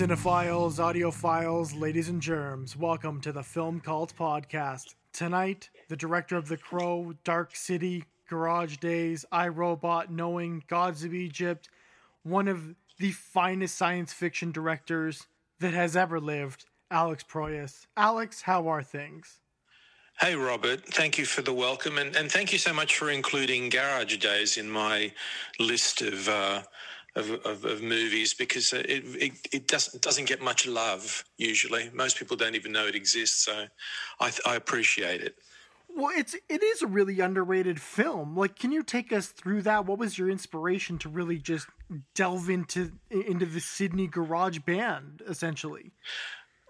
cinephiles, audiophiles, ladies and germs, welcome to the Film Cult Podcast. Tonight, the director of The Crow, Dark City, Garage Days, I Robot, Knowing, Gods of Egypt, one of the finest science fiction directors that has ever lived, Alex Proyas. Alex, how are things? Hey, Robert. Thank you for the welcome, and, and thank you so much for including Garage Days in my list of uh, of, of, of, movies because it, it, it, doesn't doesn't get much love usually. Most people don't even know it exists, so I, I appreciate it. Well, it's it is a really underrated film. Like, can you take us through that? What was your inspiration to really just delve into into the Sydney Garage Band, essentially?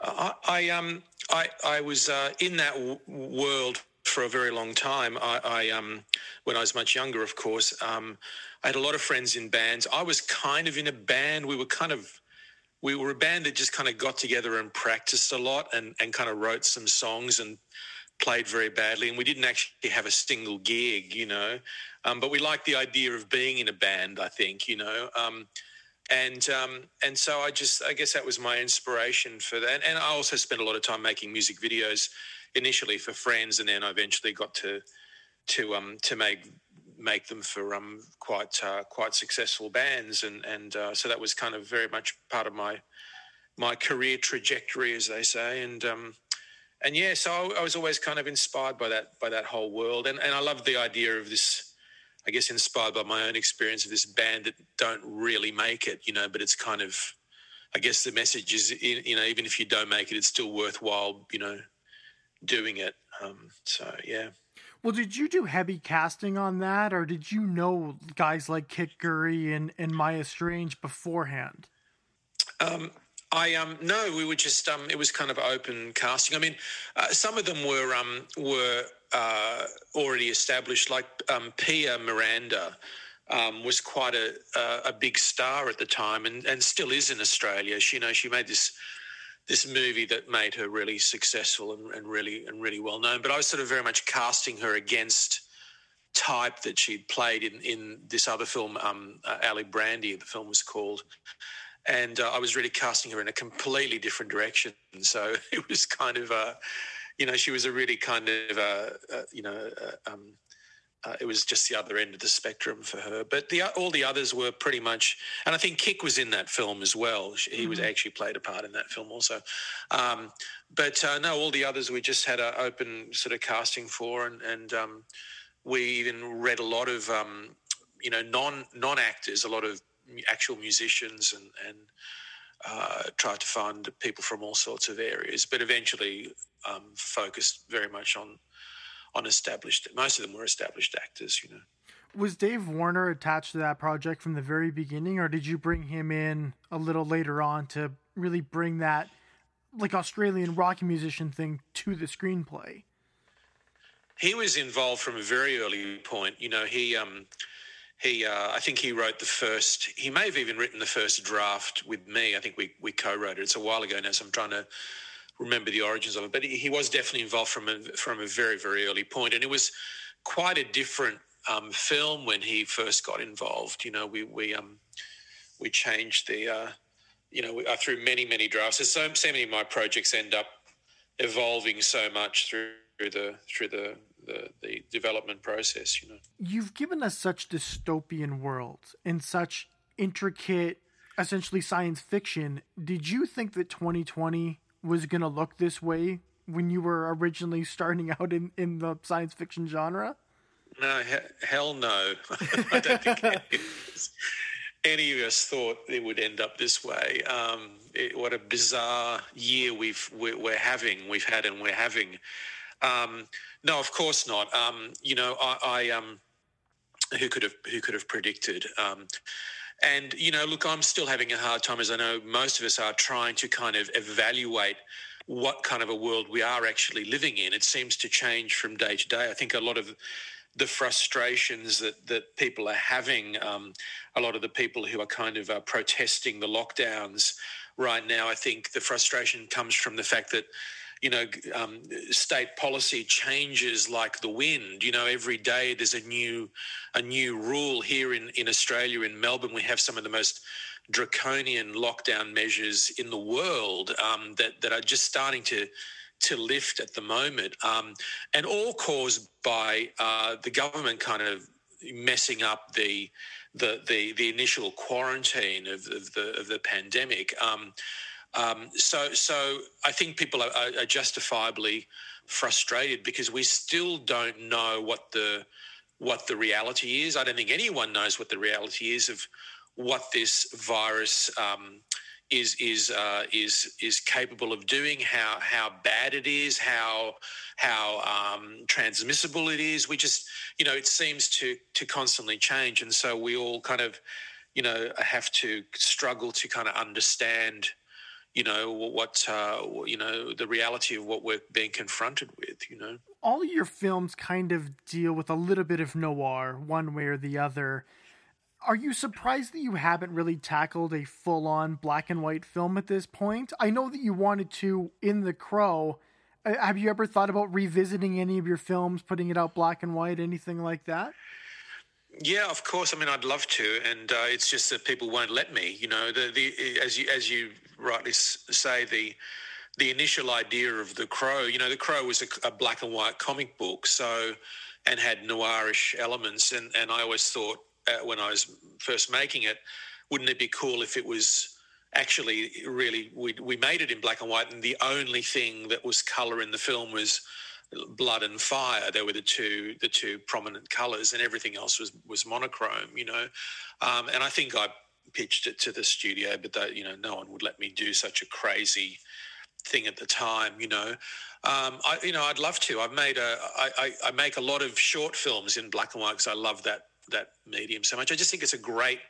I, I um I I was uh, in that w- world for a very long time. I, I um when I was much younger, of course. Um, I had a lot of friends in bands. I was kind of in a band. We were kind of we were a band that just kind of got together and practiced a lot and, and kind of wrote some songs and played very badly. And we didn't actually have a single gig, you know. Um, but we liked the idea of being in a band, I think, you know. Um, and um, and so I just I guess that was my inspiration for that. And I also spent a lot of time making music videos initially for friends, and then I eventually got to to um to make make them for um quite uh, quite successful bands, and and uh, so that was kind of very much part of my my career trajectory, as they say, and um and yeah, so I, was always kind of inspired by that by that whole world, and and I love the idea of this I guess inspired by my own experience of this band that don't really make it, you know, but it's kind of, I guess the message is, you know, even if you don't make it, it's still worthwhile, you know, doing it. Um, so, yeah. Well, did you do heavy casting on that, or did you know guys like Kick Gurry and, and Maya Strange beforehand? Um, I um no, we were just um it was kind of open casting. I mean, uh, some of them were um were uh, already established, like um, Pia Miranda. Um, was quite a, a, a big star at the time, and, and still is in Australia. She, you know, she made this this movie that made her really successful and, and really and really well known. But I was sort of very much casting her against type that she'd played in in this other film, um, uh, Alibrandi. The film was called, and uh, I was really casting her in a completely different direction. So it was kind of a you know, she was a really kind of, uh, uh, you know, uh, um, uh, it was just the other end of the spectrum for her. But the all the others were pretty much, and I think Kick was in that film as well. He mm-hmm. was actually played a part in that film also. Um, but uh, no, all the others we just had an open sort of casting for, and and um, we even read a lot of um, you know non non actors, a lot of actual musicians, and and uh, tried to find people from all sorts of areas, but eventually um, focused very much on on established. Most of them were established actors, you know. Was Dave Warner attached to that project from the very beginning, or did you bring him in a little later on to really bring that like Australian rock musician thing to the screenplay? He was involved from a very early point. You know, he um, he uh, I think he wrote the first. He may have even written the first draft with me. I think we we co-wrote it. It's a while ago now, so I'm trying to remember the origins of it. But he, was definitely involved from a from a very very early point, and it was quite a different um, film when he first got involved. You know, we we um we changed the uh, you know uh, through many many drafts. So so many of my projects end up evolving so much through the through the the, the development process, you know. You've given us such dystopian worlds and such intricate, essentially science fiction. Did you think that 2020 was going to look this way when you were originally starting out in, in the science fiction genre? No, he- hell no. I don't think any, any of us thought it would end up this way. Um, it, what a bizarre year we've we're, we're having, we've had, and we're having. Um, no, of course not. Um, you know, I, I um, who could have who could have predicted? And you know, look, I'm still having a hard time, as I know most of us are, trying to kind of evaluate what kind of a world we are actually living in. It seems to change from day to day. I think a lot of the frustrations that that people are having, um, a lot of the people who are kind of uh, protesting the lockdowns right now, I think the frustration comes from the fact that you know, um, state policy changes like the wind. You know, every day there's a new a new rule here in in Australia in Melbourne. We have some of the most draconian lockdown measures in the world um, that that are just starting to to lift at the moment, um, and all caused by uh, the government kind of messing up the the the, the initial quarantine of, of the of the pandemic. Um, um, so, so I think people are, are, justifiably frustrated because we still don't know what the what the reality is. I don't think anyone knows what the reality is of what this virus um, is is uh, is is capable of doing, how how bad it is, how how um, transmissible it is. We just you know it seems to to constantly change, and so we all kind of you know have to struggle to kind of understand you know what uh, you know the reality of what we're being confronted with you know? All your films kind of deal with a little bit of noir one way or the other. Are you surprised that you haven't really tackled a full-on black and white film at this point? I know that you wanted to in the crow. Uh, have you ever thought about revisiting any of your films putting it out black and white anything like that yeah, of course. I mean, I'd love to, and uh, it's just that people won't let me. You know, the the as you as you rightly say, the the initial idea of the Crow. You know, the Crow was a, a black and white comic book, so and had noirish elements, and and I always thought uh, when I was first making it, wouldn't it be cool if it was actually really we we made it in black and white, and the only thing that was color in the film was blood and fire. They were the two the two prominent colours, and everything else was was monochrome. You know, um, and I think I pitched it to the studio, but you know no one would let me do such a crazy thing at the time. You know, um, I you know I'd love to. I've made a I, I, I make a lot of short films in black and white because I love that that medium so much. I just think it's a great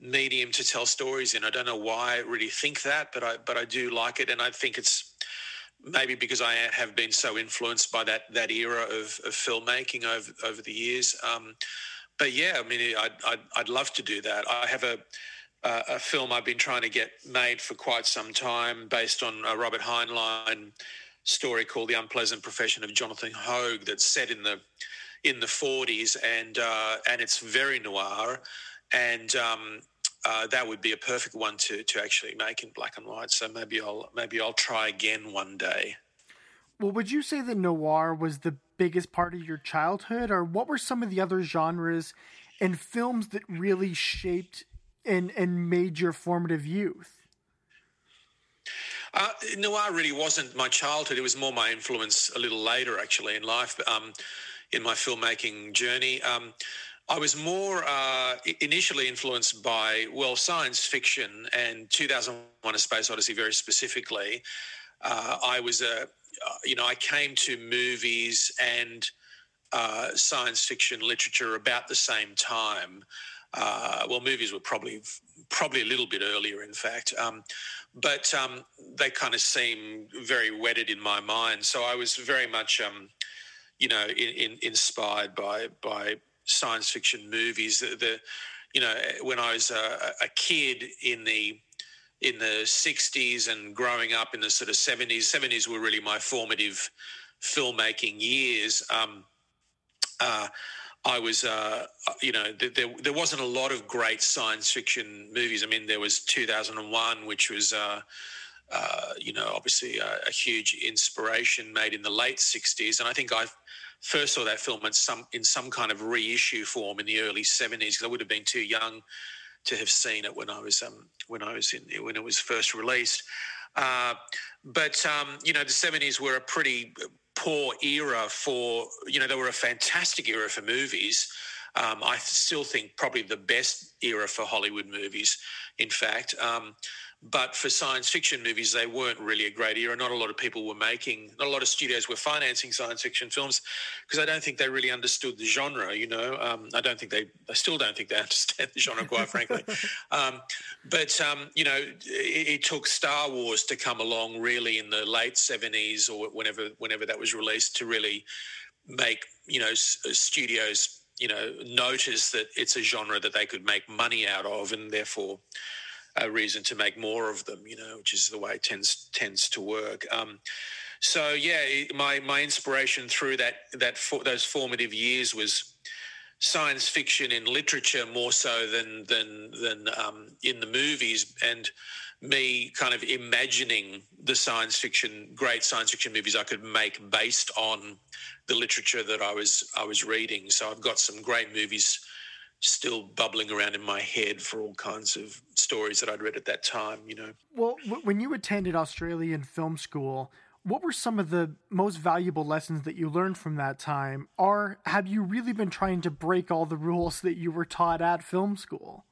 medium to tell stories in. I don't know why I really think that, but I but I do like it, and I think it's maybe because I have been so influenced by that that era of, of filmmaking over over the years. Um, but yeah, I mean, I'd, I'd, I'd love to do that. I have a a film I've been trying to get made for quite some time, based on a Robert Heinlein story called "The Unpleasant Profession of Jonathan Hoag," that's set in the in the 40s, and uh, and it's very noir, and um, uh, that would be a perfect one to to actually make in black and white. So maybe I'll maybe I'll try again one day. Well, would you say that noir was the biggest part of your childhood, or what were some of the other genres and films that really shaped and and made your formative youth? Uh, noir really wasn't my childhood. It was more my influence a little later, actually, in life, um, in my filmmaking journey. Um, I was more uh, initially influenced by, well, science fiction and 2001 A Space Odyssey very specifically. Uh, I was a, uh, you know, I came to movies and uh, science fiction literature about the same time. Uh, well, movies were probably probably a little bit earlier, in fact, um, but um, they kind of seem very wedded in my mind. So I was very much, um, you know, in, in, inspired by by science fiction movies. The, the you know, when I was a, a, kid in the in the '60s and growing up in the sort of '70s, '70s were really my formative filmmaking years. Um, uh, I was, uh, you know, there, there wasn't a lot of great science fiction movies. I mean, there was 2001, which was, uh, uh, you know, obviously a, a, huge inspiration made in the late 60s. And I think I first saw that film in some in some kind of reissue form in the early seventies. because I would have been too young to have seen it when I was um, when I was in when it was first released. Uh, but um, you know, the seventies were a pretty poor era for you know they were a fantastic era for movies. Um, I still think probably the best era for Hollywood movies. In fact, um, but for science fiction movies, they weren't really a great era. Not a lot of people were making, not a lot of studios were financing science fiction films because I don't think they really understood the genre. You know, um, I don't think they, I still don't think they understand the genre, quite frankly. Um, but um, you know, it, it, took Star Wars to come along really in the late seventies or whenever whenever that was released to really make you know studios you know notice that it's a genre that they could make money out of, and therefore a reason to make more of them, you know, which is the way it tends tends to work. Um, so yeah, my my inspiration through that that those formative years was science fiction in literature more so than than than um, in the movies, and me kind of imagining the science fiction, great science fiction movies I could make based on the literature that I was I was reading. So I've got some great movies still bubbling around in my head for all kinds of stories that I'd read at that time. You know. Well, when you attended Australian film school, what were some of the most valuable lessons that you learned from that time? Or have you really been trying to break all the rules that you were taught at film school?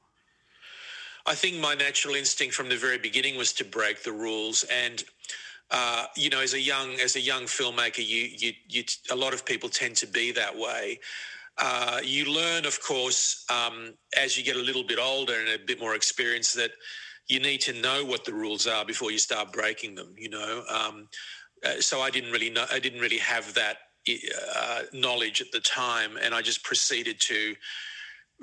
I think my natural instinct from the very beginning was to break the rules, and uh, you know, as a young as a young filmmaker, you, you you a lot of people tend to be that way. Uh, you learn, of course, um, as you get a little bit older and a bit more experience, that you need to know what the rules are before you start breaking them. You know, um, uh, so I didn't really know. I didn't really have that uh, knowledge at the time, and I just proceeded to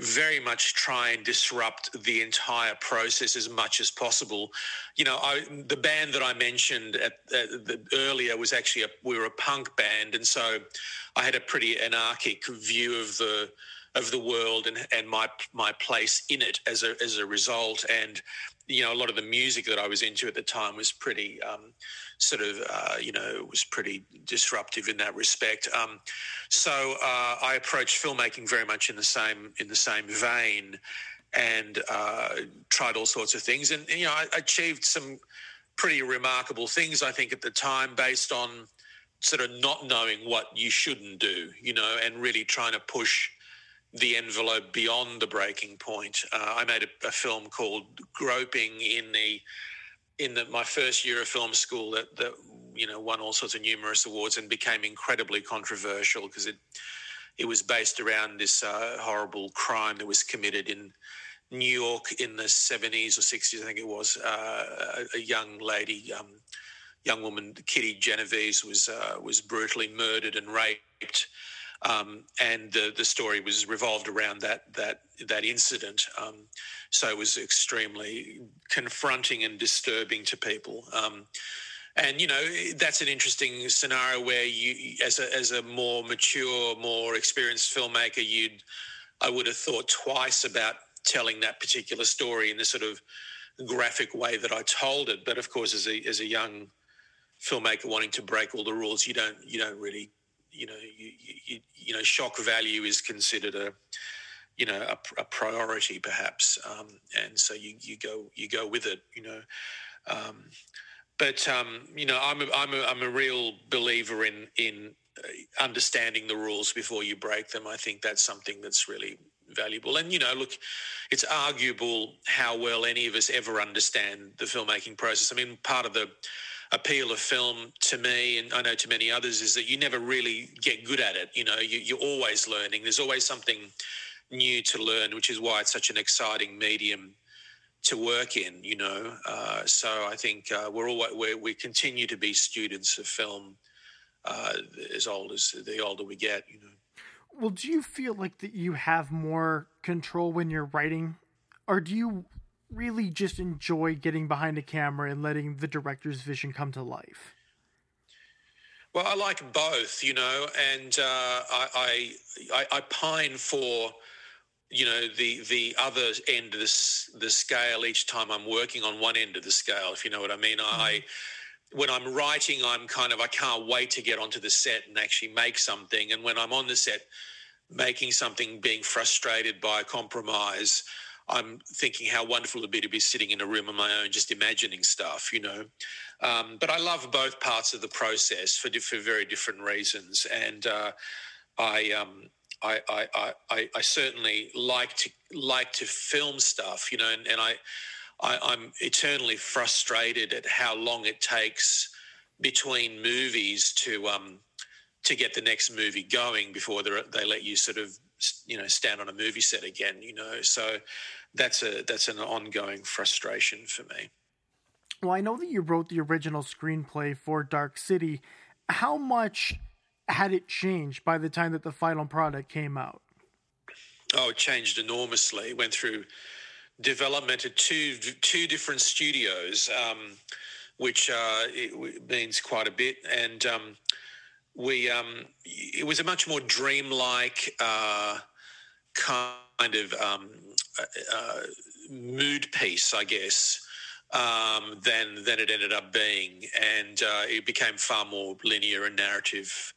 very much try and disrupt the entire process as much as possible. You know, I, the band that I mentioned at, at the, earlier was actually a, we were a punk band, and so I had a pretty anarchic view of the of the world and, and my my place in it as a as a result. And you know, a lot of the music that I was into at the time was pretty. Um, sort of, uh, you know, was pretty disruptive in that respect. Um, so uh, I approached filmmaking very much in the same in the same vein, and uh, tried all sorts of things, and, and you know, I achieved some pretty remarkable things. I think at the time, based on sort of not knowing what you shouldn't do, you know, and really trying to push the envelope beyond the breaking point. Uh, I made a, a, film called Groping in the in the, my first year of film school that, that you know won all sorts of numerous awards and became incredibly controversial because it it was based around this uh, horrible crime that was committed in New York in the 70s or 60s, I think it was. Uh, a, a, young lady, um, young woman, Kitty Genovese, was uh, was brutally murdered and raped um, and the the story was revolved around that that that incident. Um, so it was extremely confronting and disturbing to people. Um, and you know that's an interesting scenario where you, as a as a more mature, more experienced filmmaker, you'd I would have thought twice about telling that particular story in the sort of graphic way that I told it. But of course, as a as a young filmmaker wanting to break all the rules, you don't you don't really you know, you, you, you know, shock value is considered a, you know, a, a priority perhaps, um, and so you, you go you go with it, you know. Um, but um, you know, I'm a, I'm a, I'm a real believer in in uh, understanding the rules before you break them. I think that's something that's really valuable. And you know, look, it's arguable how well any of us ever understand the filmmaking process. I mean, part of the appeal of film to me, and I know to many others, is that you never really get good at it. You know, you, are always learning. There's always something new to learn, which is why it's such an exciting medium to work in. You know, uh, so I think uh, we're all we we continue to be students of film uh, as old as the older we get. You know. Well, do you feel like that you have more control when you're writing, or do you really just enjoy getting behind a camera and letting the director's vision come to life? Well, I like both, you know, and uh, I, I, I pine for you know the the other end of the the scale each time I'm working on one end of the scale, if you know what I mean. Mm-hmm. I when I'm writing, I'm kind of I can't wait to get onto the set and actually make something. And when I'm on the set making something, being frustrated by a compromise, I'm thinking how wonderful it'd be to be sitting in a room on my own, just imagining stuff, you know. Um, but I love both parts of the process for, for very different reasons, and uh, I, um, I, I, I, I, certainly like to like to film stuff, you know, and, and I, I, am eternally frustrated at how long it takes between movies to um, to get the next movie going before they let you sort of you know stand on a movie set again, you know. So that's a that's an ongoing frustration for me. Well, I know that you wrote the original screenplay for Dark City. How much had it changed by the time that the final product came out? Oh, it changed enormously. It went through development at two two different studios. Um, which uh, means quite a bit. And um, we, um, it was a much more dreamlike uh, kind of um, uh, uh, mood piece, I guess. Um, than than it ended up being, and uh, it became far more linear and narrative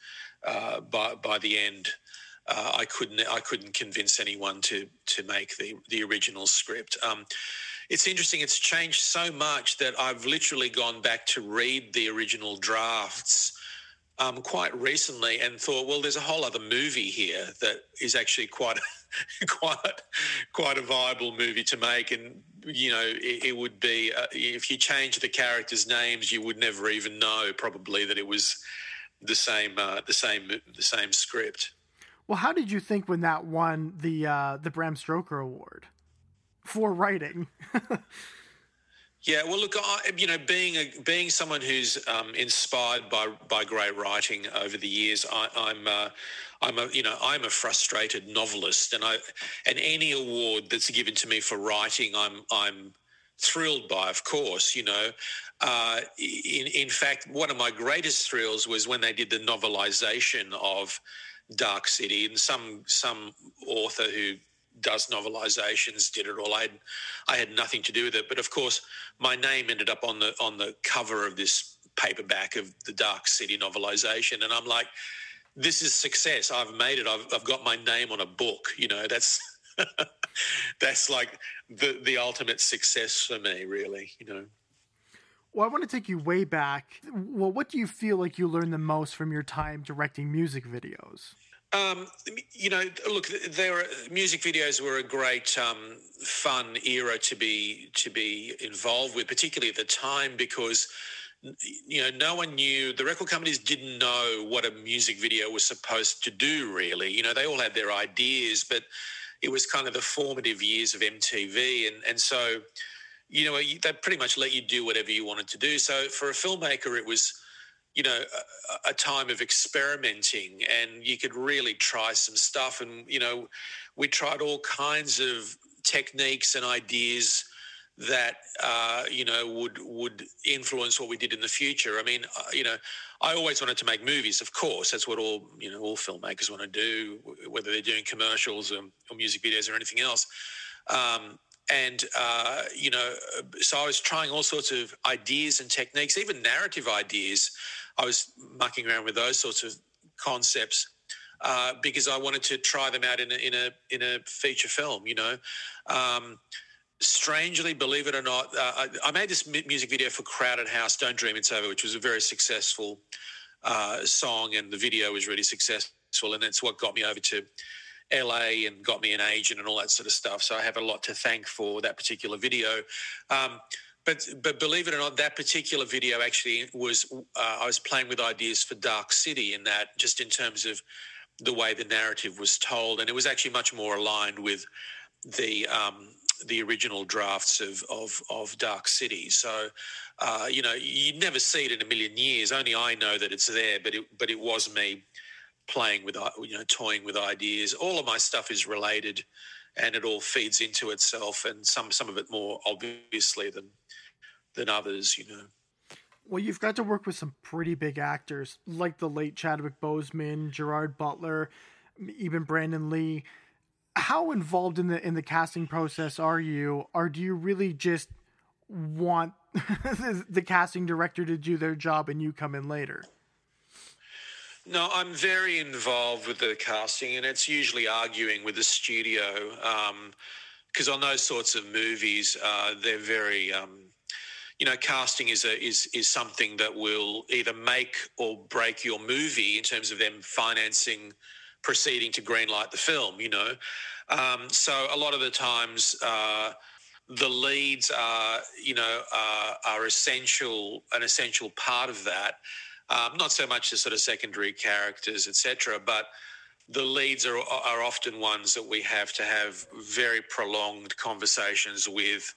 uh, by by the end. Uh, I couldn't I couldn't convince anyone to to make the the original script. Um, it's interesting. It's changed so much that I've literally gone back to read the original drafts um, quite recently and thought, well, there's a whole other movie here that is actually quite, quite, quite a viable movie to make. And you know, it, it would be uh, if you change the characters' names, you would never even know probably that it was the same, uh, the same, the same script. Well, how did you think when that won the uh, the Bram Stoker Award? for writing. yeah, well, look, I, you know, being a, being someone who's um, inspired by by great writing over the years, I, am uh, I'm a you know I'm a frustrated novelist, and I and any award that's given to me for writing, I'm I'm thrilled by, of course. You know, uh, in in fact, one of my greatest thrills was when they did the novelization of Dark City, and some some author who does novelizations, did it all. I had, I had nothing to do with it, but of course, my name ended up on the on the cover of this paperback of the Dark City novelization, and I'm like, this is success. I've made it. I've, I've got my name on a book. You know, that's that's like the the ultimate success for me, really. You know. Well, I want to take you way back. Well, what do you feel like you learned the most from your time directing music videos? Um, you know, look, there music videos were a great um, fun era to be to be involved with, particularly at the time because you know no one knew the record companies didn't know what a music video was supposed to do. Really, you know, they all had their ideas, but it was kind of the formative years of MTV, and and so you know they pretty much let you do whatever you wanted to do. So for a filmmaker, it was you know a, a, time of experimenting and you could really try some stuff and you know we tried all kinds of techniques and ideas that uh, you know would would influence what we did in the future. I mean, uh, you know, I always wanted to make movies. Of course, that's what all you know all filmmakers want to do, whether they're doing commercials or, or music videos or anything else. Um, and uh, you know, so I was trying all sorts of ideas and techniques, even narrative ideas I was mucking around with those sorts of concepts uh, because I wanted to try them out in a in a in a feature film. You know, um, strangely, believe it or not, uh, I, I, made this music video for Crowded House, "Don't Dream It's Over," which was a very successful uh, song, and the video was really successful, and it's what got me over to. LA and got me an agent and all that sort of stuff. So I have a lot to thank for that particular video. Um, but but believe it or not, that particular video actually was uh, I was playing with ideas for Dark City in that just in terms of the way the narrative was told, and it was actually much more aligned with the um, the original drafts of of, of Dark City. So uh, you know you'd never see it in a million years. Only I know that it's there, but it but it was me playing with you know toying with ideas. All of my stuff is related and it all feeds into itself and some some of it more obviously than than others, you know. Well, you've got to work with some pretty big actors like the late Chadwick Boseman, Gerard Butler, even Brandon Lee. How involved in the in the casting process are you, or do you really just want the casting director to do their job and you come in later? No, I'm very involved with the casting, and it's usually arguing with the studio because um, on those sorts of movies, uh, they're very um, you know, casting is a is is something that will either make or break your movie in terms of them financing proceeding to greenlight the film. You know, um, so a lot of the times. Uh, the leads are, you know, uh, are essential, an essential part of that. Um, not so much the sort of secondary characters, etc., but the leads are, are often ones that we have to have very prolonged conversations with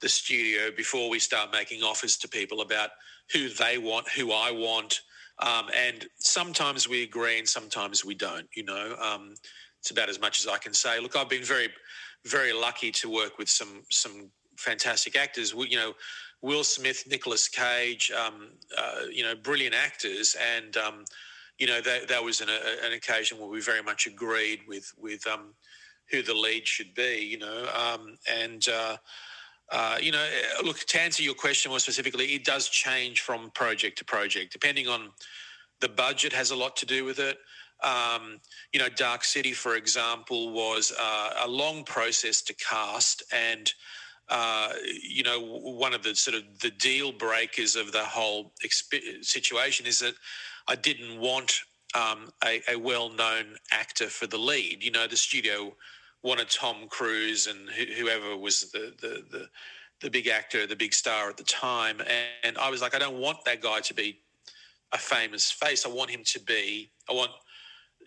the studio before we start making offers to people about who they want, who I want. Um, and sometimes we agree and sometimes we don't, you know. Um, it's about as much as I can say. Look, I've been very, very lucky to work with some some fantastic actors. We, you know, Will Smith, Nicolas Cage, um, uh, you know, brilliant actors, and um, you know that that was an, a, an occasion where we very much agreed with with um, who the lead should be, you know, um, and. Uh, uh, you know, look, to answer your question more specifically, it does change from project to project, depending on the budget has a lot to do with it. Um, you know, Dark City, for example, was uh, a long process to cast, and uh, you know, one of the sort of the deal breakers of the whole exp- situation is that I didn't want um, a, a, well-known actor for the lead. You know, the studio wanted Tom Cruise and whoever was the, the the the big actor, the big star at the time, and I was like, I don't want that guy to be a famous face. I want him to be. I want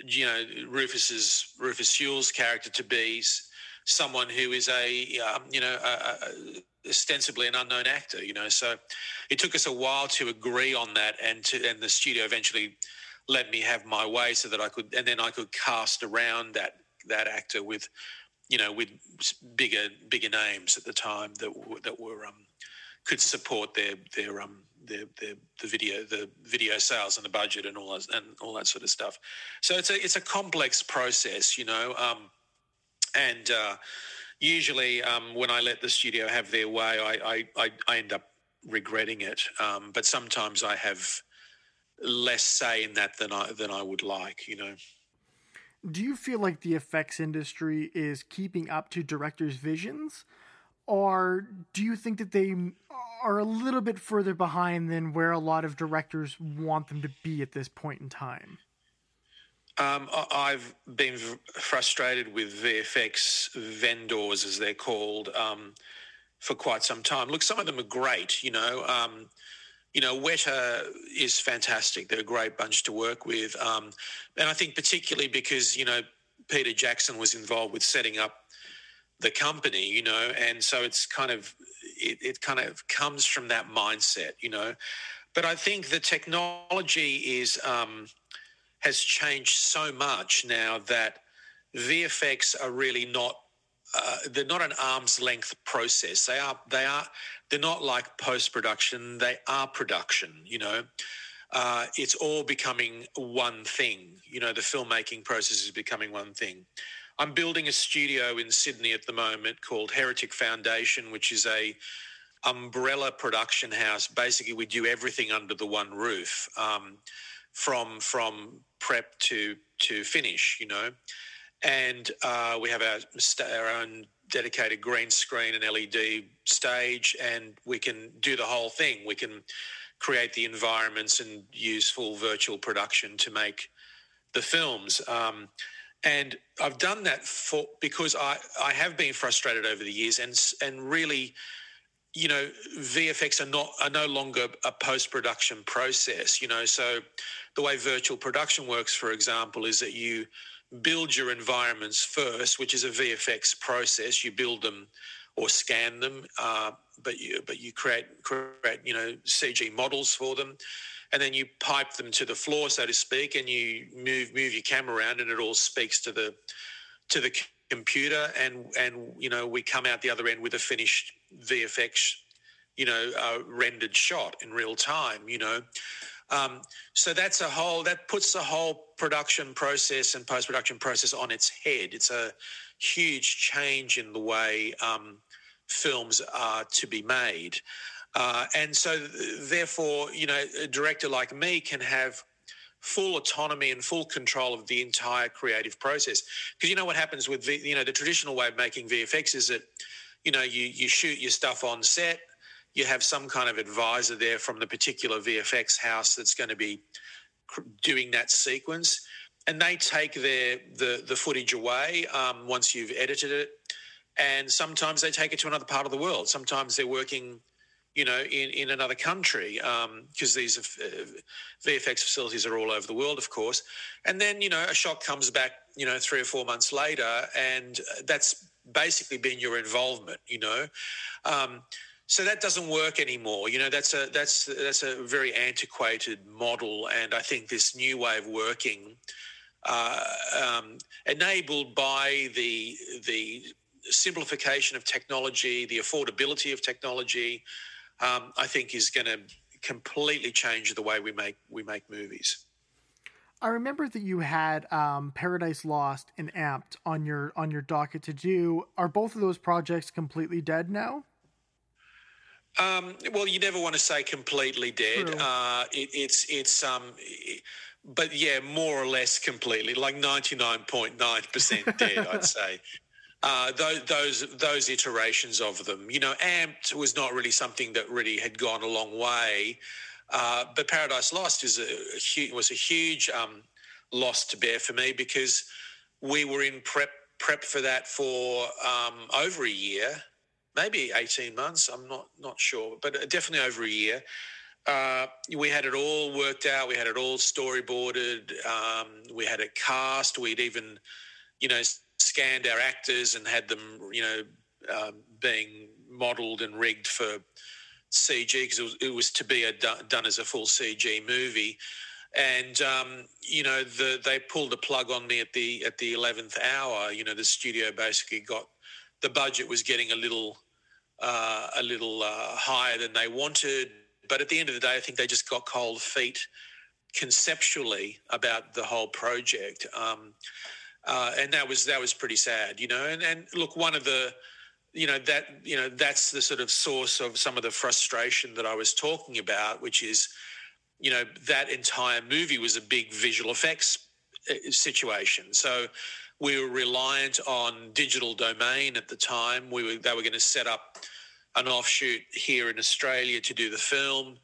you know Rufus's Rufus Sewell's character to be someone who is a um, you know a, a, ostensibly an unknown actor. You know, so it took us a while to agree on that, and to and the studio eventually let me have my way so that I could, and then I could cast around that that actor with you know with bigger bigger names at the time that that were um, could support their their um the, the, the video the video sales and the budget and all that and all that sort of stuff. So it's a it's a complex process, you know. Um, and uh, usually, um, when I let the studio have their way, I I, I, end up regretting it. Um, but sometimes I have less say in that than I than I would like, you know. Do you feel like the effects industry is keeping up to directors' visions? Or do you think that they are a little bit further behind than where a lot of directors want them to be at this point in time? Um, I've been frustrated with VFX vendors, as they're called, um, for quite some time. Look, some of them are great. You know, um, you know, Weta is fantastic. They're a great bunch to work with, um, and I think particularly because you know Peter Jackson was involved with setting up the company. You know, and so it's kind of it, it kind of comes from that mindset. You know, but I think the technology is um, has changed so much now that VFX are really not uh, they're not an arm's length process. They are they are they're not like post production. They are production. You know, uh, it's all becoming one thing. You know, the filmmaking process is becoming one thing. I'm building a studio in Sydney at the moment called Heretic Foundation, which is a umbrella production house. Basically, we do everything under the one roof. Um, from from prep to to finish, you know. And uh, we have our, our own dedicated green screen and LED stage, and we can do the whole thing. We can create the environments and use full virtual production to make the films. Um, and I've done that for because I, I have been frustrated over the years, and and really, you know, VFX are not are no longer a post production process. You know, so the way virtual production works, for example, is that you build your environments first, which is a VFX process. You build them or scan them, uh, but you but you create create you know CG models for them, and then you pipe them to the floor, so to speak, and you move move your camera around, and it all speaks to the to the computer, and and you know we come out the other end with a finished VFX, you know, uh, rendered shot in real time, you know. Um, so that's a whole that puts the whole production process and post production process on its head. It's a huge change in the way um, films are to be made, uh, and so therefore, you know, a director like me can have full autonomy and full control of the entire creative process. Because you know what happens with v, you know the traditional way of making VFX is that you know you you shoot your stuff on set you have some kind of advisor there from the particular VFX house that's going to be doing that sequence, and they take their the the footage away um, once you've edited it, and sometimes they take it to another part of the world. Sometimes they're working, you know, in in another country because um, these uh, VFX facilities are all over the world, of course. And then you know a shot comes back, you know, three or four months later, and that's basically been your involvement, you know. Um, so that doesn't work anymore. You know, that's a that's that's a very antiquated model, and I think this new way of working, uh, um, enabled by the the simplification of technology, the affordability of technology, um, I think is going to completely change the way we make we make movies. I remember that you had um, Paradise Lost and Amped on your on your docket to do. Are both of those projects completely dead now? Um, well, you never want to say completely dead. Uh, it, it's it's um, but yeah, more or less completely, like ninety nine point nine percent dead, I'd say. Uh, those, those those iterations of them, you know, Amped was not really something that really had gone a long way, uh, but Paradise Lost is a, a was a huge um, loss to bear for me because we were in prep prep for that for um, over a year maybe 18 months. I'm not not sure, but definitely over a year. Uh, we had it all worked out. We had it all storyboarded. Um, we had it cast. We'd even, you know, scanned our actors and had them, you know, um, being modelled and rigged for CG because it was, it was, to be a, done as a full CG movie. And um, you know, the, they pulled the plug on me at the at the eleventh hour. You know, the studio basically got the budget was getting a little uh, a little uh, higher than they wanted. But at the end of the day, I think they just got cold feet conceptually about the whole project. Um, uh, and that was that was pretty sad, you know. And, and look, one of the, you know, that you know that's the sort of source of some of the frustration that I was talking about, which is, you know, that entire movie was a big visual effects situation. So we were reliant on digital domain at the time. We were they were going to set up an offshoot here in Australia to do the film.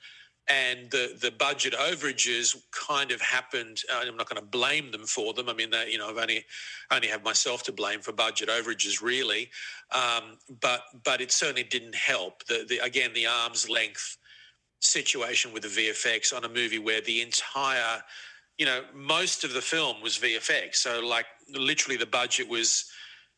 And the, the budget overages kind of happened. Uh, I'm not going to blame them for them. I mean, they, you know, I've only only have myself to blame for budget overages, really. Um, but but it certainly didn't help. The, the again the arm's length situation with the VFX on a movie where the entire, you know, most of the film was VFX. So like literally the budget was,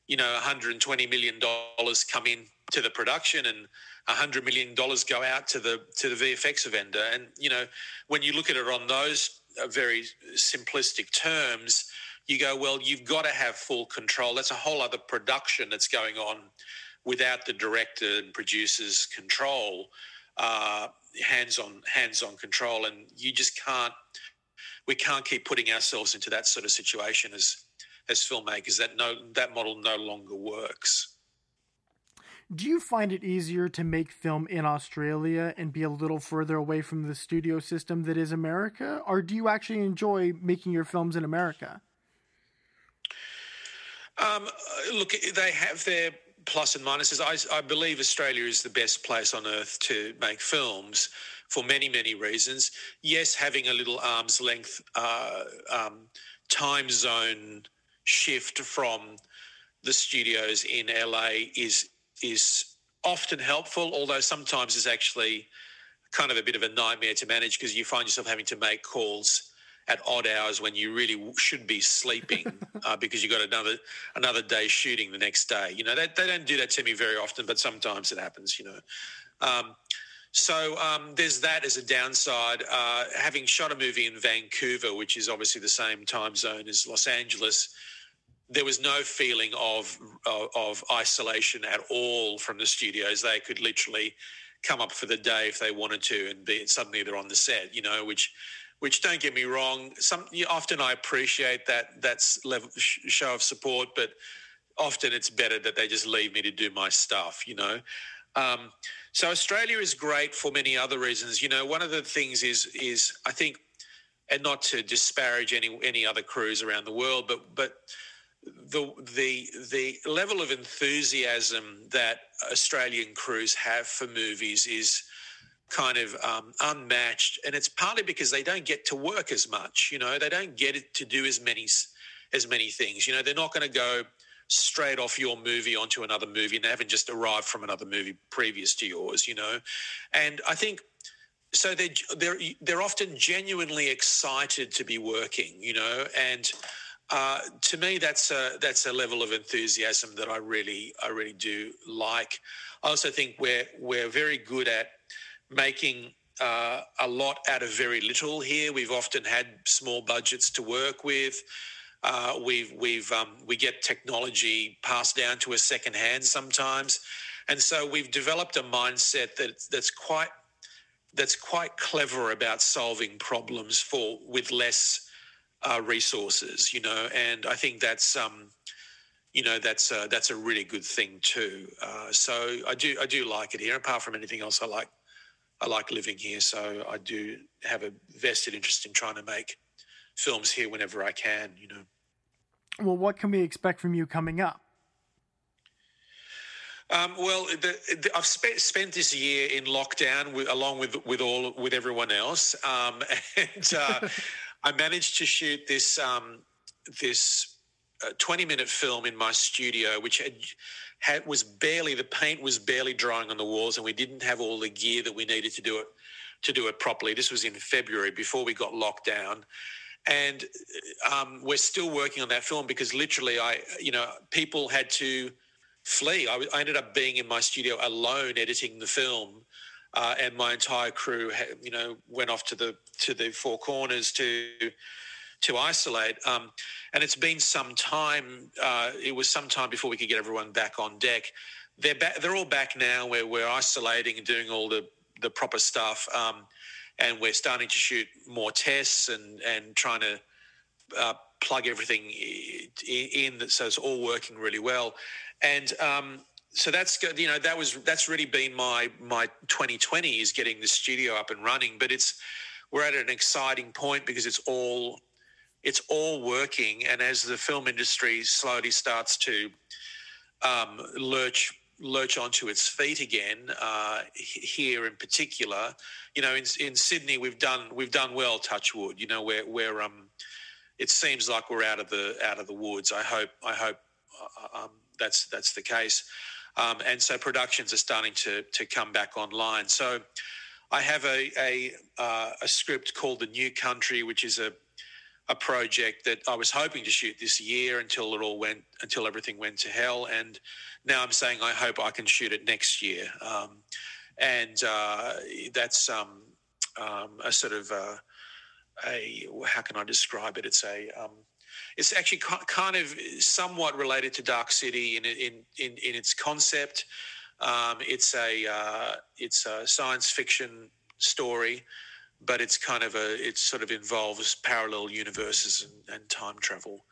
you know, 120 million dollars come in to the production and hundred million dollars go out to the to the VFX vendor. And you know, when you look at it on those uh, very simplistic terms, you go, well, you've got to have full control. That's a whole other production that's going on without the director and producer's control, uh, hands on hands on control, and you just can't. We can't keep putting ourselves into that sort of situation as as filmmakers. That no that model no longer works do you find it easier to make film in Australia and be a little further away from the studio system that is America, or do you actually enjoy making your films in America? Um, look, they have their plus and minuses. I, I, believe Australia is the best place on earth to make films for many, many reasons. Yes, having a little arm's length uh, um, time zone shift from the studios in LA is is often helpful, although sometimes is actually kind of a bit of a nightmare to manage because you find yourself having to make calls at odd hours when you really should be sleeping uh, because you've got another another day shooting the next day. You know, they, they don't do that to me very often, but sometimes it happens, you know. Um, so um, there's that as a downside. Uh, having shot a movie in Vancouver, which is obviously the same time zone as Los Angeles, there was no feeling of, of, of isolation at all from the studios. They could literally come up for the day if they wanted to, and be suddenly they're on the set. You know, which which don't get me wrong. Some often I appreciate that that's level show of support, but often it's better that they just leave me to do my stuff. You know. Um, so Australia is great for many other reasons. You know, one of the things is is I think, and not to disparage any any other crews around the world, but but the the the level of enthusiasm that Australian crews have for movies is kind of um, unmatched, and it's partly because they don't get to work as much. You know, they don't get to do as many as many things. You know, they're not going to go straight off your movie onto another movie, and they haven't just arrived from another movie previous to yours. You know, and I think so they're they're they're often genuinely excited to be working. You know, and uh, to me, that's a that's a level of enthusiasm that I really I really do like. I also think we're we're very good at making uh, a lot out of very little here. We've often had small budgets to work with. Uh, we've we've um, we get technology passed down to us secondhand sometimes, and so we've developed a mindset that that's quite that's quite clever about solving problems for with less uh, resources, you know, and I think that's um, you know that's uh, that's a really good thing too. Uh, so I do I do like it here. Apart from anything else, I like I like living here. So I do have a vested interest in trying to make films here whenever I can. You know. Well, what can we expect from you coming up? Um, well, the, the, I've spent, spent this year in lockdown with, along with with all with everyone else, um, and uh, I managed to shoot this um, this uh, twenty minute film in my studio, which had, had was barely the paint was barely drying on the walls, and we didn't have all the gear that we needed to do it to do it properly. This was in February before we got locked down. And um, we're still working on that film because literally, I, you know, people had to flee. I, I ended up being in my studio alone editing the film, uh, and my entire crew, you know, went off to the to the four corners to to isolate. Um, and it's been some time. Uh, it was some time before we could get everyone back on deck. They're back, they're all back now. Where we're isolating and doing all the the proper stuff, um, and we're starting to shoot more tests and and trying to. Uh, plug everything in, in so it's all working really well and um, so that's good. You know, that was that's really been my my 2020 is getting the studio up and running. But it's we're at an exciting point because it's all it's all working, and as the film industry slowly starts to um, lurch lurch onto its feet again uh, here in particular you know in, in Sydney we've done we've done well touch wood you know where where um it seems like we're out of the out of the woods I hope I hope uh, um, that's that's the case. Um, and so productions are starting to to come back online. So I have a a, uh, a script called The New Country, which is a a project that I was hoping to shoot this year until it all went until everything went to hell, and now I'm saying I hope I can shoot it next year. Um, and uh, that's um, um, a sort of uh, a how can I describe it? It's a um, it's actually kind of somewhat related to Dark City in in in, in its concept. Um, it's a uh, it's a science fiction story, but it's kind of a it sort of involves parallel universes and, and time travel.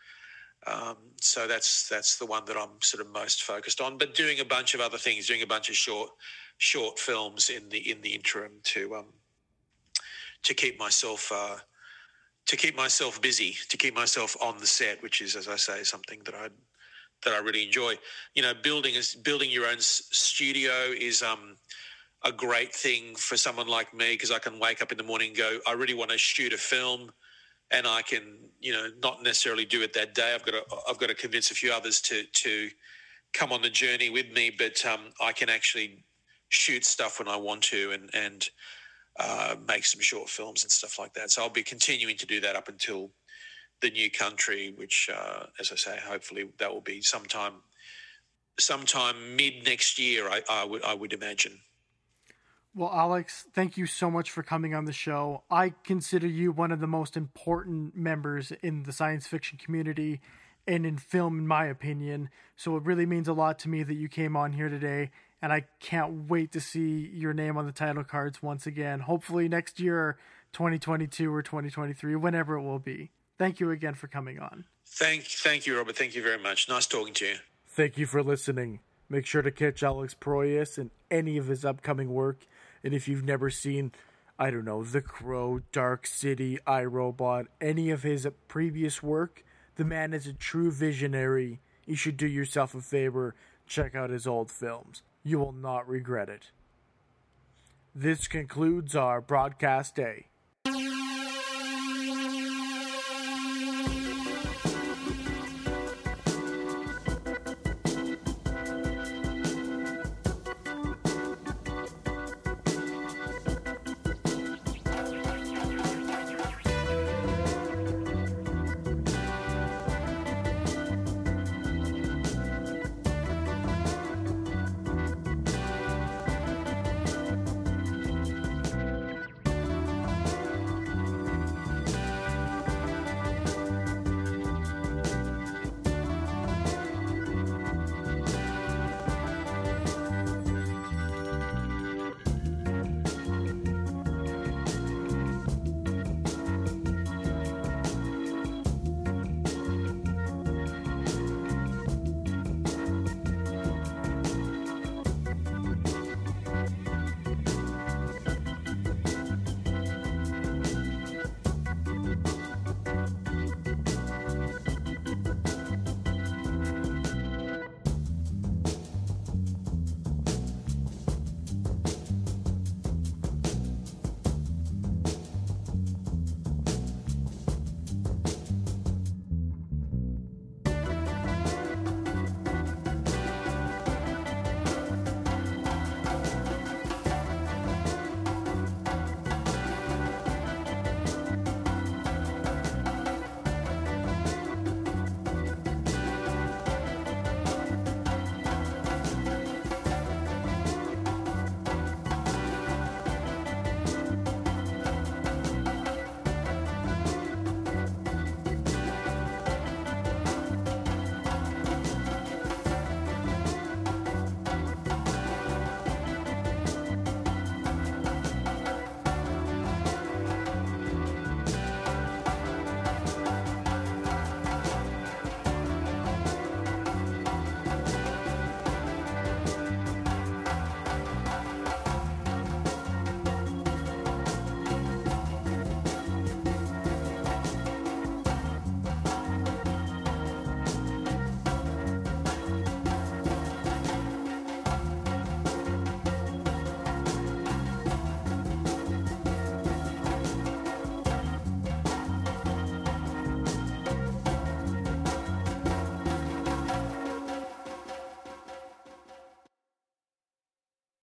Um, so that's that's the one that I'm sort of most focused on. But doing a bunch of other things, doing a bunch of short short films in the in the interim to um, to keep myself uh, to keep myself busy, to keep myself on the set, which is, as I say, something that I that I really enjoy. You know, building is building your own studio is um, a great thing for someone like me because I can wake up in the morning and go, I really want to shoot a film, and I can, you know, not necessarily do it that day. I've got to I've got to convince a few others to to come on the journey with me, but um, I can actually shoot stuff when I want to, and and uh, make some short films and stuff like that. So I'll be continuing to do that up until the new country, which, uh, as I say, hopefully that will be sometime, sometime mid next year. I, I would, I would imagine. Well, Alex, thank you so much for coming on the show. I consider you one of the most important members in the science fiction community and in film, in my opinion. So it really means a lot to me that you came on here today and I can't wait to see your name on the title cards once again. Hopefully next year, 2022 or 2023, whenever it will be. Thank you again for coming on. Thank, thank you, Robert. Thank you very much. Nice talking to you. Thank you for listening. Make sure to catch Alex Proyas in any of his upcoming work. And if you've never seen, I don't know, The Crow, Dark City, I Robot, any of his previous work, the man is a true visionary. You should do yourself a favor, check out his old films. You will not regret it. This concludes our broadcast day.